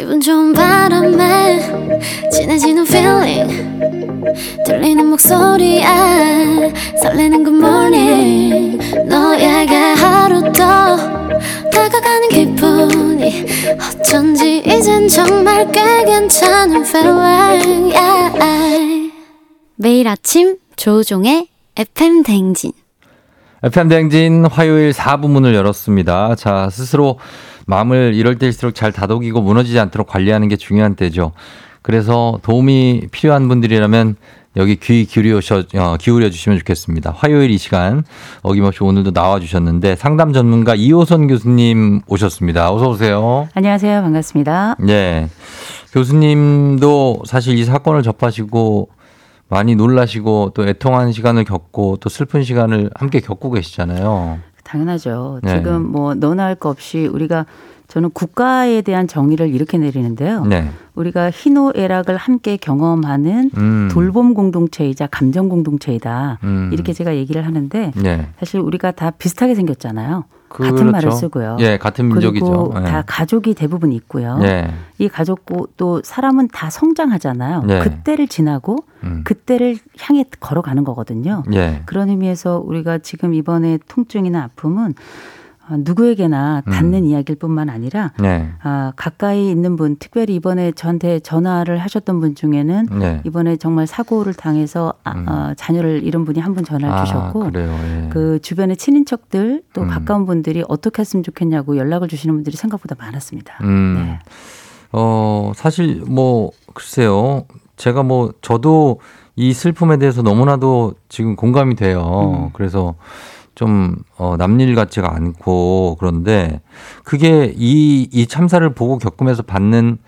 기분 좋은 바람에 진해지는 feeling 들리는 목소리에 설레는 good morning 너에게 하루 더 다가가는 기분이 어쩐지 이젠 정말 꽤 괜찮은 feeling yeah. 매일 아침 조종의 FM 댕진 FM 댕진 화요일 4부 문을 열었습니다. 자, 스스로 마음을 이럴 때일수록 잘 다독이고 무너지지 않도록 관리하는 게 중요한 때죠. 그래서 도움이 필요한 분들이라면 여기 귀 기울여, 어, 기울여 주시면 좋겠습니다. 화요일 이 시간 어김없이 오늘도 나와 주셨는데 상담 전문가 이호선 교수님 오셨습니다. 어서 오세요. 안녕하세요. 반갑습니다. 네. 교수님도 사실 이 사건을 접하시고 많이 놀라시고 또 애통한 시간을 겪고 또 슬픈 시간을 함께 겪고 계시잖아요. 당연하죠. 네. 지금 뭐 너나 할거 없이 우리가 저는 국가에 대한 정의를 이렇게 내리는데요. 네. 우리가 희노애락을 함께 경험하는 음. 돌봄 공동체이자 감정 공동체이다. 음. 이렇게 제가 얘기를 하는데 네. 사실 우리가 다 비슷하게 생겼잖아요. 같은 그렇죠. 말을 쓰고요. 예, 같은 민족이죠. 그리고 예. 다 가족이 대부분 있고요. 예. 이 가족고 또 사람은 다 성장하잖아요. 네. 그때를 지나고 음. 그때를 향해 걸어가는 거거든요. 예. 그런 의미에서 우리가 지금 이번에 통증이나 아픔은 어, 누구에게나 음. 닿는 이야기일 뿐만 아니라 네. 아, 가까이 있는 분, 특별히 이번에 저한테 전화를 하셨던 분 중에는 네. 이번에 정말 사고를 당해서 아, 음. 어, 자녀를 잃은 분이 한 분 전화를 아, 주셨고. 예. 그 주변의 친인척들 또 음. 가까운 분들이 어떻게 했으면 좋겠냐고 연락을 주시는 분들이 생각보다 많았습니다. 음. 네. 어, 사실 뭐 글쎄요. 제가 뭐 저도 이 슬픔에 대해서 너무나도 지금 공감이 돼요. 음. 그래서 좀 어, 남일 같지가 않고 그런데 그게 이, 이 참사를 보고 겪으면서 받는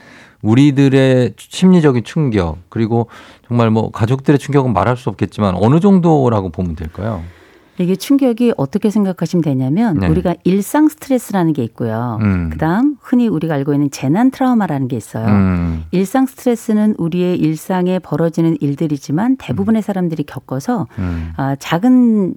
우리들의 심리적인 충격 그리고 정말 뭐 가족들의 충격은 말할 수 없겠지만 어느 정도라고 보면 될까요? 이게 충격이 어떻게 생각하시면 되냐면 네. 우리가 일상 스트레스라는 게 있고요. 음. 그다음 흔히 우리가 알고 있는 재난 트라우마라는 게 있어요. 음. 일상 스트레스는 우리의 일상에 벌어지는 일들이지만 대부분의 사람들이 겪어서 음. 아, 작은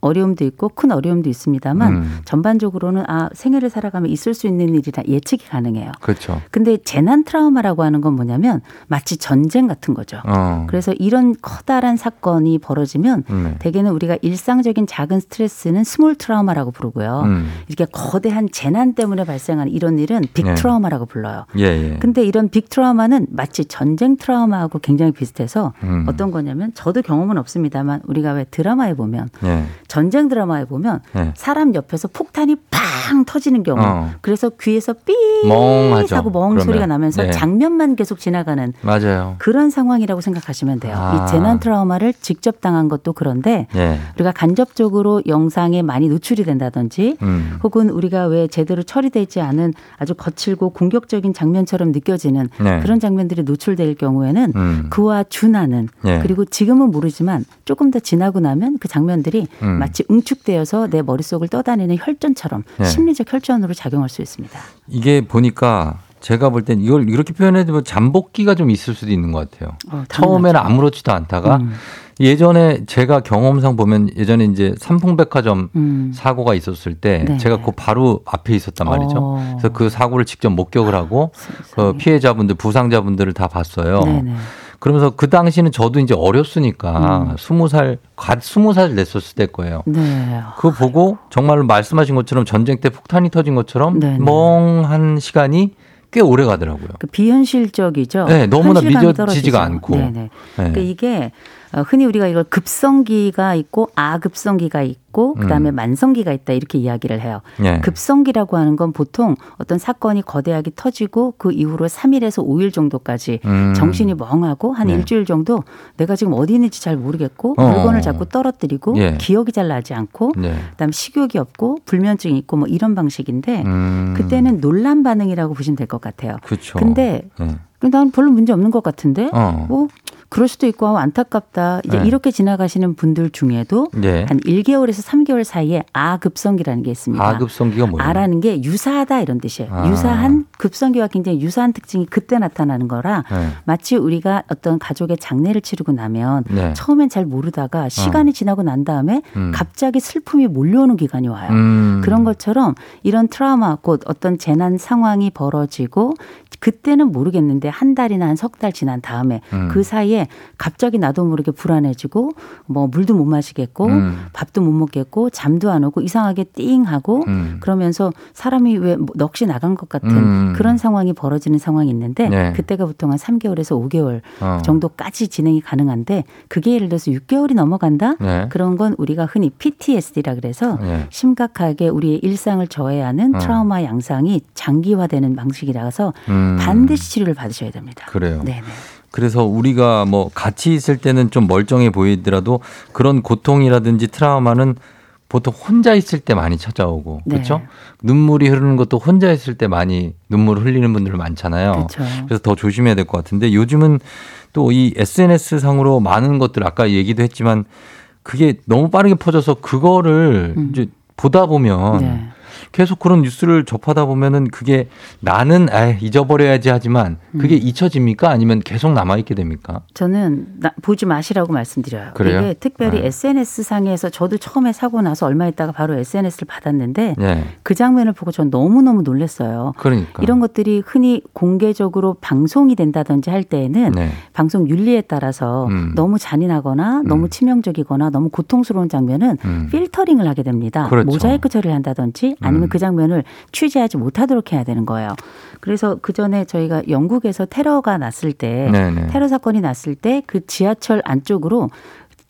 어려움도 있고 큰 어려움도 있습니다만 음. 전반적으로는 아 생애를 살아가면 있을 수 있는 일이라 예측이 가능해요. 그렇죠. 근데 재난 트라우마라고 하는 건 뭐냐면 마치 전쟁 같은 거죠. 어. 그래서 이런 커다란 사건이 벌어지면 네. 대개는 우리가 일상적인 작은 스트레스는 small 트라우마라고 부르고요. 음. 이렇게 거대한 재난 때문에 발생한 이런 일은 big 네. 트라우마라고 불러요. 예, 예. 근데 이런 big 트라우마는 마치 전쟁 트라우마하고 굉장히 비슷해서 음. 어떤 거냐면 저도 경험은 없습니다만 우리가 왜 드라마에 보면 예. 전쟁 드라마에 보면 예. 사람 옆에서 폭탄이 팡 터지는 경우 어. 그래서 귀에서 삐 멍하죠. 하고 멍 그러면. 소리가 나면서 네. 장면만 계속 지나가는 맞아요. 그런 상황이라고 생각하시면 돼요. 아. 이 재난 트라우마를 직접 당한 것도 그런데 예. 우리가 간접적으로 영상에 많이 노출이 된다든지 음. 혹은 우리가 왜 제대로 처리되지 않은 아주 거칠고 공격적인 장면처럼 느껴지는 네. 그런 장면들이 노출될 경우에는 음. 그와 준하는 예. 그리고 지금은 모르지만 조금 더 지나고 나면 그 장면들이 음. 마치 응축되어서 내 머릿속을 떠다니는 혈전처럼 네. 심리적 혈전으로 작용할 수 있습니다. 이게 보니까 제가 볼 땐 이걸 이렇게 표현해도 잠복기가 좀 있을 수도 있는 것 같아요. 어, 처음에는. 아무렇지도 않다가 음. 예전에 제가 경험상 보면 예전에 이제 삼풍백화점 음. 사고가 있었을 때 네. 제가 그 바로 앞에 있었단 말이죠. 어. 그래서 그 사고를 직접 목격을 하고 그 세상에. 피해자분들, 부상자분들을 다 봤어요. 네네. 그러면서 그 당시는 저도 이제 어렸으니까 음. 스무 살, 갓 스무 살 냈었을 때일 거예요. 네. 그거 보고 정말 말씀하신 것처럼 전쟁 때 폭탄이 터진 것처럼 네네. 멍한 시간이 꽤 오래 가더라고요. 그 비현실적이죠. 네, 너무나 믿어지지가. 않고. 네네. 네. 그러니까 이게 어, 흔히 우리가 이걸 급성기가 있고 아급성기가 있고 그다음에 음. 만성기가 있다 이렇게 이야기를 해요. 예. 급성기라고 하는 건 보통 어떤 사건이 거대하게 터지고 그 이후로 3일에서 5일 정도까지 음. 정신이 멍하고 한 네. 일주일 정도 내가 지금 어디 있는지 잘 모르겠고 어. 물건을 자꾸 떨어뜨리고 예. 기억이 잘 나지 않고 네. 그다음 식욕이 없고 불면증이 있고 뭐 이런 방식인데 음. 그때는 논란 반응이라고 보시면 될 것 같아요. 그렇죠. 근데 네. 난 별로 문제 없는 것 같은데. 어. 뭐 그럴 수도 있고 안타깝다. 이제 네. 이렇게 지나가시는 분들 중에도 예. 한 1개월에서 3개월 사이에 아급성기라는 게 있습니다. 아급성기가 뭐예요? 아라는 게 유사하다 이런 뜻이에요. 아. 유사한 급성기와 굉장히 유사한 특징이 그때 나타나는 거라 네. 마치 우리가 어떤 가족의 장례를 치르고 나면 네. 처음엔 잘 모르다가 시간이 지나고 난 다음에 음. 갑자기 슬픔이 몰려오는 기간이 와요. 음. 그런 것처럼 이런 트라우마 곧 어떤 재난 상황이 벌어지고 그때는 모르겠는데 한 달이나 한 석 달 지난 다음에 음. 그 사이에 갑자기 나도 모르게 불안해지고 뭐 물도 못 마시겠고 음. 밥도 못 먹겠고 잠도 안 오고 이상하게 띵하고 음. 그러면서 사람이 왜 넋이 나간 것 같은 음. 그런 상황이 벌어지는 상황이 있는데 네. 그때가 보통 한 3개월에서 5개월 어. 정도까지 진행이 가능한데 그게 예를 들어서 6개월이 넘어간다? 네. 그런 건 우리가 흔히 PTSD라 그래서 네. 심각하게 우리의 일상을 저해하는 어. 트라우마 양상이 장기화되는 방식이라서 음. 반드시 치료를 받으셔야 됩니다. 그래요. 네네. 그래서 우리가 뭐 같이 있을 때는 좀 멀쩡해 보이더라도 그런 고통이라든지 트라우마는 보통 혼자 있을 때 많이 찾아오고 네. 그렇죠? 눈물이 흐르는 것도 혼자 있을 때 많이 눈물을 흘리는 분들 많잖아요. 그렇죠. 그래서 더 조심해야 될 것 같은데 요즘은 또 이 SNS 상으로 많은 것들 아까 얘기도 했지만 그게 너무 빠르게 퍼져서 그거를 음. 이제 보다 보면 네. 계속 그런 뉴스를 접하다 보면은 그게 나는 아 잊어버려야지 하지만 그게 음. 잊혀집니까 아니면 계속 남아 있게 됩니까? 저는 나- 보지 마시라고 말씀드려요. 그래요? 이게 특별히 네. SNS 상에서 저도 처음에 사고 나서 얼마 있다가 바로 SNS를 받았는데 네. 그 장면을 보고 전 너무너무 놀랐어요. 그러니까 이런 것들이 흔히 공개적으로 방송이 된다든지 할 때에는 네. 방송 윤리에 따라서 음. 너무 잔인하거나 너무 음. 치명적이거나 너무 고통스러운 장면은 음. 필터링을 하게 됩니다. 그렇죠. 모자이크 처리를 한다든지 아니면 음. 그 장면을 취재하지 못하도록 해야 되는 거예요. 그래서 그 전에 저희가 영국에서 테러가 났을 때 네네. 테러 사건이 났을 때 그 지하철 안쪽으로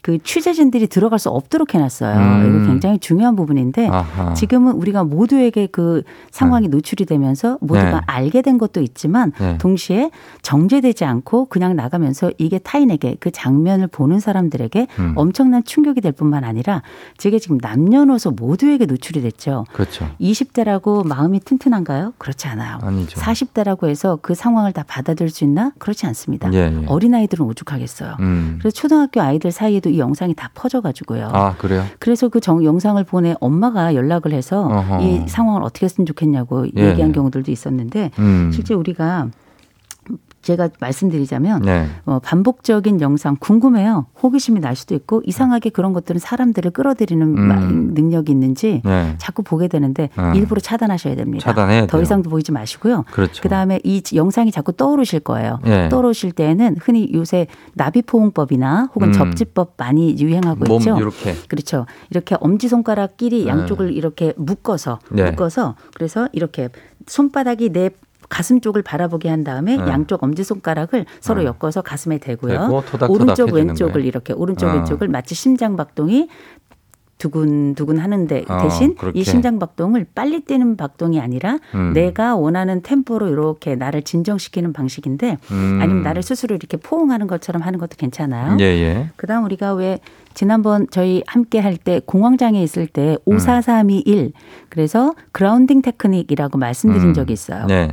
그 취재진들이 들어갈 수 없도록 해놨어요. 음. 이거 굉장히 중요한 부분인데 아하. 지금은 우리가 모두에게 그 상황이 노출이 되면서 모두가 네. 알게 된 것도 있지만 네. 동시에 정제되지 않고 그냥 나가면서 이게 타인에게 그 장면을 보는 사람들에게 음. 엄청난 충격이 될 뿐만 아니라 저게 지금 남녀노소 모두에게 노출이 됐죠. 그렇죠. 20대라고 마음이 튼튼한가요? 그렇지 않아요. 아니죠. 40대라고 해서 그 상황을 다 받아들일 수 있나? 그렇지 않습니다. 예, 예. 어린아이들은 오죽하겠어요. 음. 그래서 초등학교 아이들 사이에도 이 영상이 다 퍼져가지고요. 아 그래요? 그래서 그 정, 영상을 보내 엄마가 연락을 해서 어허. 이 상황을 어떻게 했으면 좋겠냐고 예. 얘기한 경우들도 있었는데 음. 실제 우리가 제가 말씀드리자면 네. 어, 반복적인 영상 궁금해요. 호기심이 날 수도 있고 이상하게 그런 것들은 사람들을 끌어들이는 음. 마- 능력이 있는지 네. 자꾸 보게 되는데 어. 일부러 차단하셔야 됩니다. 차단해야 더 돼요. 이상도 보이지 마시고요. 그렇죠. 그다음에 이 영상이 자꾸 떠오르실 거예요. 예. 떠오르실 때에는 흔히 요새 나비포옹법이나 혹은 음. 접지법 많이 유행하고 몸 있죠. 이렇게 그렇죠. 이렇게 엄지 손가락끼리 네. 양쪽을 이렇게 묶어서 네. 묶어서 그래서 이렇게 손바닥이 내 가슴 쪽을 바라보게 한 다음에 네. 양쪽 엄지 손가락을 서로 네. 엮어서 가슴에 대고요. 대고 토닥토닥 오른쪽 왼쪽을 거예요. 이렇게 오른쪽 어. 왼쪽을 마치 심장 박동이 두근두근 하는데 어, 대신 그렇게. 이 심장 박동을 빨리 뛰는 박동이 아니라 음. 내가 원하는 템포로 이렇게 나를 진정시키는 방식인데 음. 아니면 나를 스스로 이렇게 포옹하는 것처럼 하는 것도 괜찮아요. 예, 예. 그다음 우리가 왜 지난번 저희 함께 할 때 공황장애 있을 때 음. 54321 그래서 그라운딩 테크닉이라고 말씀드린 음. 적이 있어요. 네.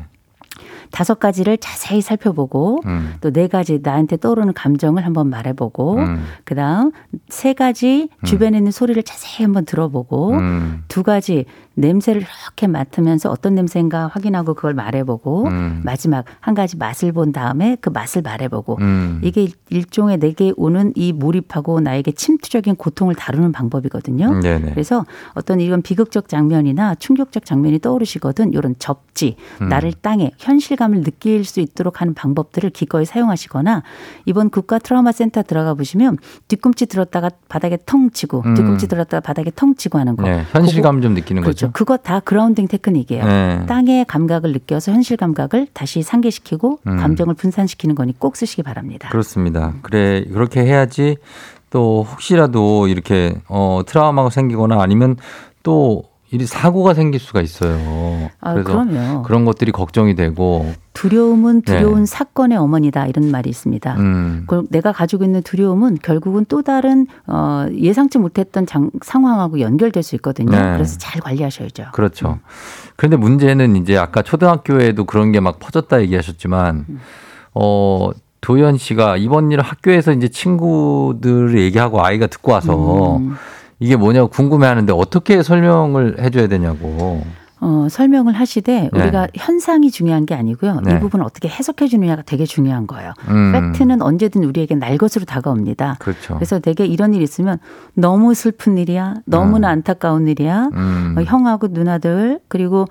다섯 가지를 자세히 살펴보고 음. 또네 가지 나한테 떠오르는 감정을 한번 말해보고 음. 그다음 세 가지 주변에 있는 소리를 자세히 한번 들어보고 음. 두 가지 냄새를 이렇게 맡으면서 어떤 냄새인가 확인하고 그걸 말해보고 음. 마지막 한 가지 맛을 본 다음에 그 맛을 말해보고 음. 이게 일종의 내게 오는 이 몰입하고 나에게 침투적인 고통을 다루는 방법이거든요. 음, 네네. 그래서 어떤 이런 비극적 장면이나 충격적 장면이 떠오르시거든 이런 접지 음. 나를 땅에 현실감을 느낄 수 있도록 하는 방법들을 기꺼이 사용하시거나 이번 국가 트라우마 센터 들어가 보시면 뒤꿈치 들었다가 바닥에 텅 치고 음. 뒤꿈치 들었다가 바닥에 텅 치고 하는 거 네. 현실감 좀 느끼는 그렇죠. 거죠. 그거 다 grounding 테크닉이에요. 네. 땅의 감각을 느껴서 현실 감각을 다시 상기시키고 음. 감정을 분산시키는 거니 꼭 쓰시기 바랍니다. 그렇습니다. 그래 그렇게 해야지 또 혹시라도 이렇게 어 트라우마가 생기거나 아니면 또 이 사고가 생길 수가 있어요. 아, 그래서 그럼요. 그런 것들이 걱정이 되고 두려움은 두려운 네. 사건의 어머니다 이런 말이 있습니다. 음. 내가 가지고 있는 두려움은 결국은 또 다른 어, 예상치 못했던 장, 상황하고 연결될 수 있거든요. 네. 그래서 잘 관리하셔야죠. 그렇죠. 음. 그런데 문제는 이제 아까 초등학교에도 그런 게 막 퍼졌다 얘기하셨지만 음. 어, 도현 씨가 이번 일을 학교에서 이제 친구들 얘기하고 아이가 듣고 와서 음. 이게 뭐냐고 궁금해 하는데 어떻게 설명을 해줘야 되냐고. 어, 설명을 하시되 네. 우리가 현상이 중요한 게 아니고요. 네. 이 부분을 어떻게 해석해 주느냐가 되게 중요한 거예요. 음. 팩트는 언제든 우리에게 날 것으로 다가옵니다. 그렇죠. 그래서 되게 이런 일이 있으면 너무 슬픈 일이야. 너무나 안타까운 일이야. 음. 어, 형하고 누나들 그리고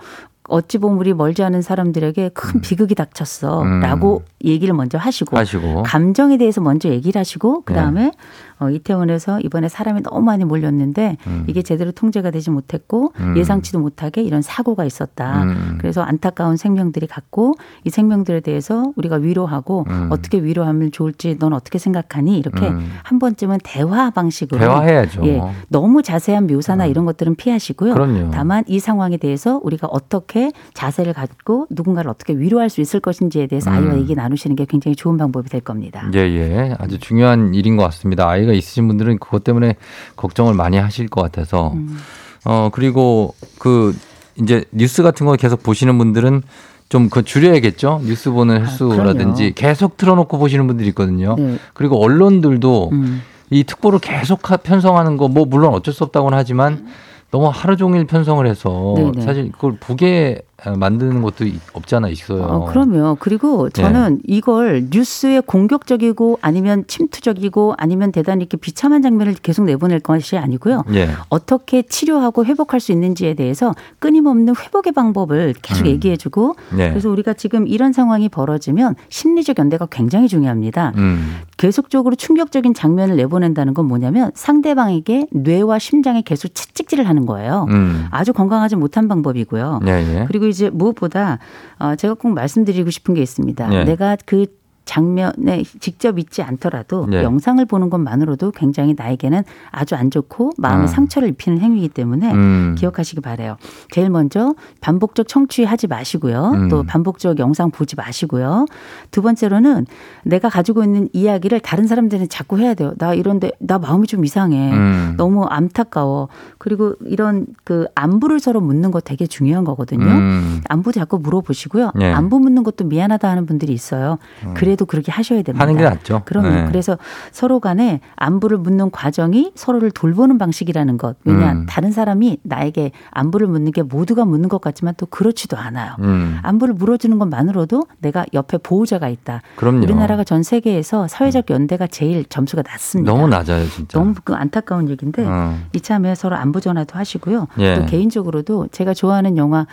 어찌 보면 우리 멀지 않은 사람들에게 큰 비극이 닥쳤어. 음. 라고 얘기를 먼저 하시고 하시고. 감정에 대해서 먼저 얘기를 하시고 네. 그다음에 어, 이태원에서 이번에 사람이 너무 많이 몰렸는데 음. 이게 제대로 통제가 되지 못했고 음. 예상치도 못하게 이런 사고가 있었다. 음. 그래서 안타까운 생명들이 갔고 이 생명들에 대해서 우리가 위로하고 음. 어떻게 위로하면 좋을지 넌 어떻게 생각하니 이렇게 음. 한 번쯤은 대화 방식으로 대화해야죠. 예, 너무 자세한 묘사나 이런 것들은 피하시고요. 그럼요. 다만 이 상황에 대해서 우리가 어떻게 자세를 갖고 누군가를 어떻게 위로할 수 있을 것인지에 대해서 음. 아이와 얘기 나누시는 게 굉장히 좋은 방법이 될 겁니다. 예, 예. 아주 중요한 일인 것 같습니다. 아이 가 있으신 분들은 그것 때문에 걱정을 많이 하실 것 같아서. 음. 어, 그리고 그 이제 뉴스 같은 거 계속 보시는 분들은 좀그 줄여야겠죠? 뉴스 보는 횟수라든지 그럼요. 계속 틀어놓고 보시는 분들이 있거든요. 네. 그리고 언론들도 음. 이 특보를 계속 하- 편성하는 거 뭐 물론 어쩔 수 없다고는 하지만 너무 하루 종일 편성을 해서 네네. 사실 그걸 보게 만드는 것도 있- 없잖아 있어요. 어, 그럼요. 그리고 네. 저는 이걸 뉴스에 공격적이고 아니면 침투적이고 아니면 대단히 이렇게 비참한 장면을 계속 내보낼 것이 아니고요. 예. 어떻게 치료하고 회복할 수 있는지에 대해서 끊임없는 회복의 방법을 계속 음. 얘기해주고 네. 그래서 우리가 지금 이런 상황이 벌어지면 심리적 연대가 굉장히 중요합니다. 음. 계속적으로 충격적인 장면을 내보낸다는 건 뭐냐면 상대방에게 뇌와 심장에 계속 채찍질을 하는 거예요. 음. 아주 건강하지 못한 방법이고요. 예, 예. 그리고 이제 무엇보다 어, 제가 꼭 말씀드리고 싶은 게 있습니다. 네. 내가 그 장면에 직접 있지 않더라도 네. 영상을 보는 것만으로도 굉장히 나에게는 아주 안 좋고 마음에 음. 상처를 입히는 행위이기 때문에 음. 기억하시기 바래요. 제일 먼저 반복적 청취하지 마시고요. 음. 또 반복적 영상 보지 마시고요. 두 번째로는 내가 가지고 있는 이야기를 다른 사람들은 자꾸 해야 돼요. 나 이런데 나 마음이 좀 이상해. 음. 너무 안타까워. 그리고 이런 그 안부를 서로 묻는 거 되게 중요한 거거든요. 음. 안부 자꾸 물어보시고요. 네. 안부 묻는 것도 미안하다 하는 분들이 있어요. 그래 도 그렇게 하셔야 됩니다. 하는 게 낫죠. 그럼요. 네. 그래서 서로 간에 안부를 묻는 과정이 서로를 돌보는 방식이라는 것. 왜냐, 음. 다른 사람이 나에게 안부를 묻는 게 모두가 묻는 것 같지만 또 그렇지도 않아요. 음. 안부를 물어주는 것만으로도 내가 옆에 보호자가 있다. 그럼요. 음. 우리나라가 전 세계에서 사회적 연대가 제일 점수가 낮습니다. 너무 낮아요, 진짜. 너무 그 안타까운 얘기인데 어. 이참에 서로 안부 전화도 하시고요. 예. 또 개인적으로도 제가 좋아하는 영화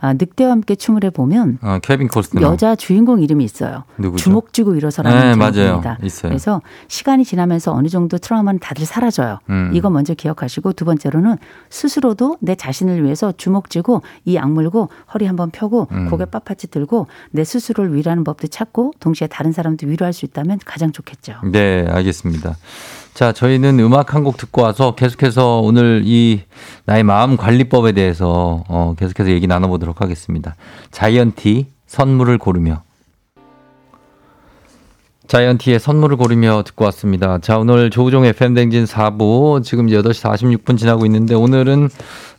아, 늑대와 함께 춤을 해보면 어, 케빈 코스트너. 여자 주인공 이름이 있어요. 누구죠? 주먹 쥐고 네, 일어서라는 맞아요. 제목입니다. 있어요. 그래서 시간이 지나면서 어느 정도 트라우마는 다들 사라져요. 음. 이거 먼저 기억하시고 두 번째로는 스스로도 내 자신을 위해서 주먹 쥐고 이 악물고 허리 한번 펴고 음. 고개 빳빳이 들고 내 스스로를 위로하는 법도 찾고 동시에 다른 사람도 위로할 수 있다면 가장 좋겠죠. 네, 알겠습니다. 자, 저희는 음악 한 곡 듣고 와서 계속해서 오늘 이 나의 마음 관리법에 대해서 어, 계속해서 얘기 나눠보도록 하겠습니다. 자이언티 선물을 고르며. 자이언티의 선물을 고르며 듣고 왔습니다. 자, 오늘 조우종 FM 댕진 4부 지금 8시 46분 지나고 있는데 오늘은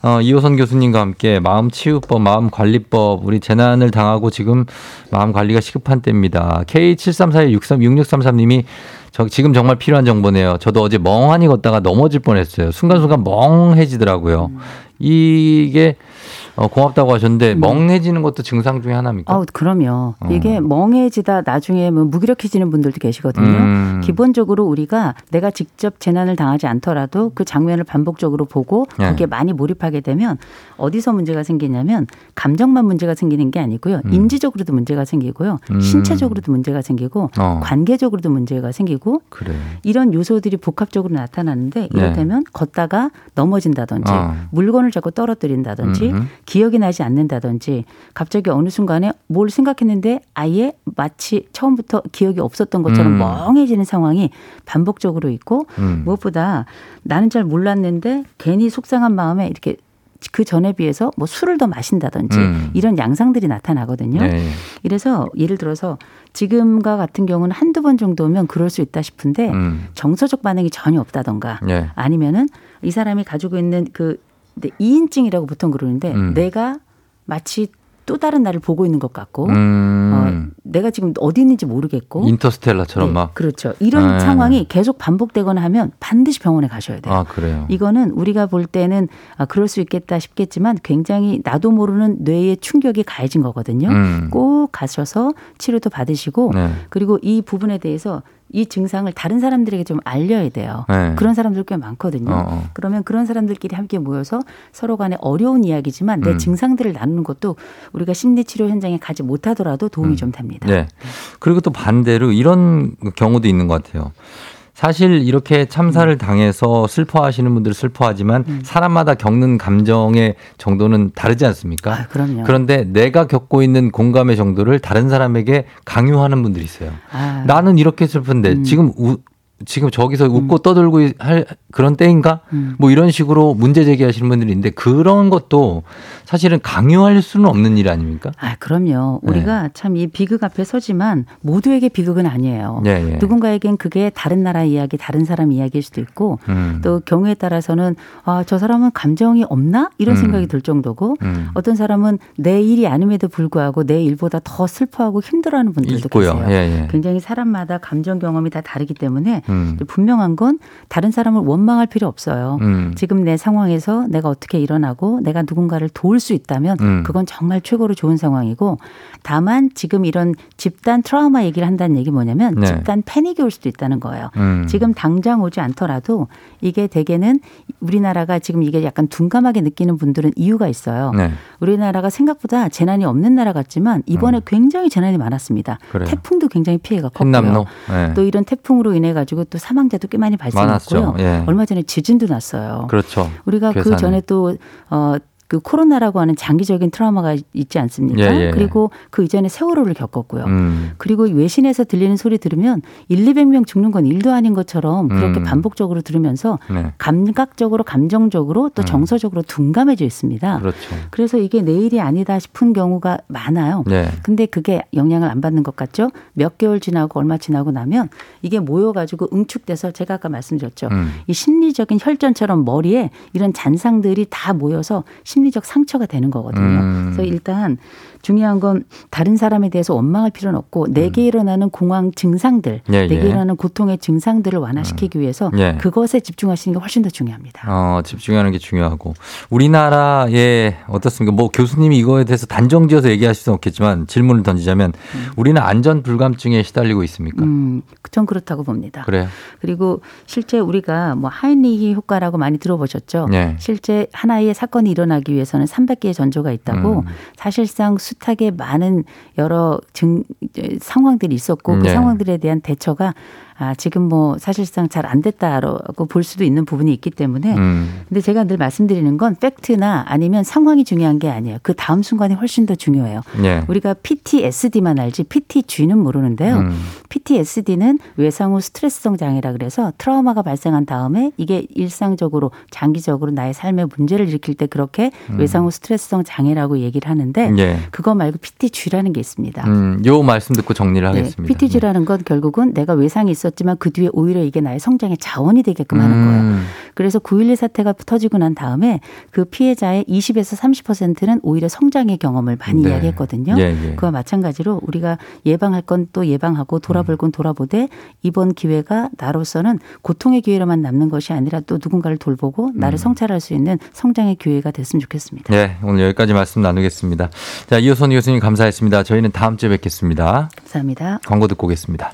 어, 이호선 교수님과 함께 마음 치유법, 마음 관리법, 우리 재난을 당하고 지금 마음 관리가 시급한 때입니다. K7342-6633님이 저 지금 정말 필요한 정보네요. 저도 어제 멍하니 걷다가 넘어질 뻔했어요. 순간순간 멍해지더라고요. 이게 어, 고맙다고 하셨는데 멍해지는 것도 증상 중에 하나입니까? 아, 그럼요. 어. 이게 멍해지다 나중에 뭐 무기력해지는 분들도 계시거든요. 음. 기본적으로 우리가 내가 직접 재난을 당하지 않더라도 그 장면을 반복적으로 보고 네. 거기에 많이 몰입하게 되면 어디서 문제가 생기냐면 감정만 문제가 생기는 게 아니고요. 인지적으로도 문제가 생기고요. 음. 신체적으로도 문제가 생기고 어. 관계적으로도 문제가 생기고 그래. 이런 요소들이 복합적으로 나타나는데 네. 이를테면 걷다가 넘어진다든지 어. 물건을 자꾸 떨어뜨린다든지 음흠. 기억이 나지 않는다든지 갑자기 어느 순간에 뭘 생각했는데 아예 마치 처음부터 기억이 없었던 것처럼 음. 멍해지는 상황이 반복적으로 있고 음. 무엇보다 나는 잘 몰랐는데 괜히 속상한 마음에 이렇게 그 전에 비해서 뭐 술을 더 마신다든지 음. 이런 양상들이 나타나거든요. 네. 이래서 예를 들어서 지금과 같은 경우는 한두 번 정도면 그럴 수 있다 싶은데 음. 정서적 반응이 전혀 없다던가 네. 아니면은 이 사람이 가지고 있는 그 이인증이라고 보통 그러는데 음. 내가 마치 또 다른 나를 보고 있는 것 같고 음. 어, 내가 지금 어디 있는지 모르겠고 인터스텔라처럼 네, 막. 그렇죠. 이런 네. 상황이 계속 반복되거나 하면 반드시 병원에 가셔야 돼요. 아, 그래요. 이거는 우리가 볼 때는 아, 그럴 수 있겠다 싶겠지만 굉장히 나도 모르는 뇌의 충격이 가해진 거거든요. 음. 꼭 가셔서 치료도 받으시고 네. 그리고 이 부분에 대해서 이 증상을 다른 사람들에게 좀 알려야 돼요. 네. 그런 사람들 꽤 많거든요. 어, 어. 그러면 그런 사람들끼리 함께 모여서 서로 간에 어려운 이야기지만 내 음. 증상들을 나누는 것도 우리가 심리 치료 현장에 가지 못하더라도 도움이 좀 됩니다. 네. 그리고 또 반대로 이런 경우도 있는 것 같아요. 사실 이렇게 참사를 당해서 슬퍼하시는 분들 슬퍼하지만 사람마다 겪는 감정의 정도는 다르지 않습니까? 아, 그럼요. 그런데 내가 겪고 있는 공감의 정도를 다른 사람에게 강요하는 분들이 있어요. 아, 나는 이렇게 슬픈데 음. 지금 우, 지금 저기서 웃고 떠들고 할 그런 때인가? 음. 뭐 이런 식으로 문제 제기하시는 분들이 있는데 그런 것도 사실은 강요할 수는 없는 일 아닙니까? 아, 그럼요. 네. 우리가 참이 비극 앞에 서지만 모두에게 비극은 아니에요. 예, 예. 누군가에겐 그게 다른 나라 이야기, 다른 사람 이야기일 수도 있고 음. 또 경우에 따라서는 아, 저 사람은 감정이 없나? 이런 음. 생각이 들 정도고 음. 어떤 사람은 내 일이 아님에도 불구하고 내 일보다 더 슬퍼하고 힘들어하는 분들도 있고요. 계세요. 예, 예. 굉장히 사람마다 감정 경험이 다 다르기 때문에 음. 분명한 건 다른 사람을 원망할 필요 없어요. 음. 지금 내 상황에서 내가 어떻게 일어나고 내가 누군가를 도울 수 있다면 음. 그건 정말 최고로 좋은 상황이고 다만 지금 이런 집단 트라우마 얘기를 한다는 얘기 뭐냐면 네. 집단 패닉이 올 수도 있다는 거예요. 음. 지금 당장 오지 않더라도 이게 대개는 우리나라가 지금 이게 약간 둔감하게 느끼는 분들은 이유가 있어요. 네. 우리나라가 생각보다 재난이 없는 나라 같지만 이번에 굉장히 재난이 많았습니다. 음. 그래요. 태풍도 굉장히 피해가 컸고요. 네. 또 이런 태풍으로 인해 가지고 또 사망자도 꽤 많이 발생했고요. 예. 얼마 전에 지진도 났어요. 그렇죠. 우리가 그 괴산에. 전에 또 어. 그 코로나라고 하는 장기적인 트라우마가 있지 않습니까? 예, 예. 그리고 그 이전에 세월호를 겪었고요. 음. 그리고 외신에서 들리는 소리 들으면 1, 200명 죽는 건 일도 아닌 것처럼 그렇게 음. 반복적으로 들으면서 네. 감각적으로 감정적으로 또 음. 정서적으로 둔감해져 있습니다. 그렇죠. 그래서 이게 내일이 아니다 싶은 경우가 많아요. 네. 근데 그게 영향을 안 받는 것 같죠? 몇 개월 지나고 얼마 지나고 나면 이게 모여가지고 응축돼서 제가 아까 말씀드렸죠. 음. 이 심리적인 혈전처럼 머리에 이런 잔상들이 다 모여서 심 리적 상처가 되는 거거든요. 음. 그래서 일단 중요한 건 다른 사람에 대해서 원망할 필요는 없고 내게 일어나는 공황 증상들, 음. 예, 내게 예. 일어나는 고통의 증상들을 완화시키기 위해서 예. 그것에 집중하시는 게 훨씬 더 중요합니다. 어, 집중하는 게 중요하고 우리나라에 어떻습니까? 뭐 교수님이 이거에 대해서 단정지어서 얘기하실 수는 없겠지만 질문을 던지자면 우리는 안전 불감증에 시달리고 있습니까? 음, 전 그렇다고 봅니다. 그래요. 그리고 실제 우리가 뭐 하이니히 효과라고 많이 들어보셨죠? 네. 실제 하나의 사건이 일어나기 위해서는 300개의 전조가 있다고 음. 사실상 숱하게 많은 여러 증 상황들이 있었고 그 네. 상황들에 대한 대처가 아, 지금 뭐 사실상 잘 안 됐다라고 볼 수도 있는 부분이 있기 때문에 음. 근데 제가 늘 말씀드리는 건 팩트나 아니면 상황이 중요한 게 아니에요. 그 다음 순간이 훨씬 더 중요해요. 예. 우리가 PTSD만 알지 PTG는 모르는데요. 음. PTSD는 외상 후 스트레스성 장애라 그래서 트라우마가 발생한 다음에 이게 일상적으로 장기적으로 나의 삶에 문제를 일으킬 때 그렇게 외상 후 스트레스성 장애라고 얘기를 하는데 음. 예. 그거 말고 PTG라는 게 있습니다. 음, 요 말씀 듣고 정리를 하겠습니다. 네, PTG라는 건 결국은 내가 외상이 있 었지만 그 뒤에 오히려 이게 나의 성장의 자원이 되게끔 하는 거예요. 음. 그래서 9.11 사태가 터지고 난 다음에 그 피해자의 20에서 30%는 오히려 성장의 경험을 많이 네. 이야기했거든요. 예, 예. 그와 마찬가지로 우리가 예방할 건 또 예방하고 돌아볼 건 돌아보되 이번 기회가 나로서는 고통의 기회로만 남는 것이 아니라 또 누군가를 돌보고 나를 성찰할 수 있는 성장의 기회가 됐으면 좋겠습니다. 네, 오늘 여기까지 말씀 나누겠습니다. 자, 이호선 교수님 감사했습니다. 저희는 다음 주에 뵙겠습니다. 감사합니다. 광고 듣고 오겠습니다.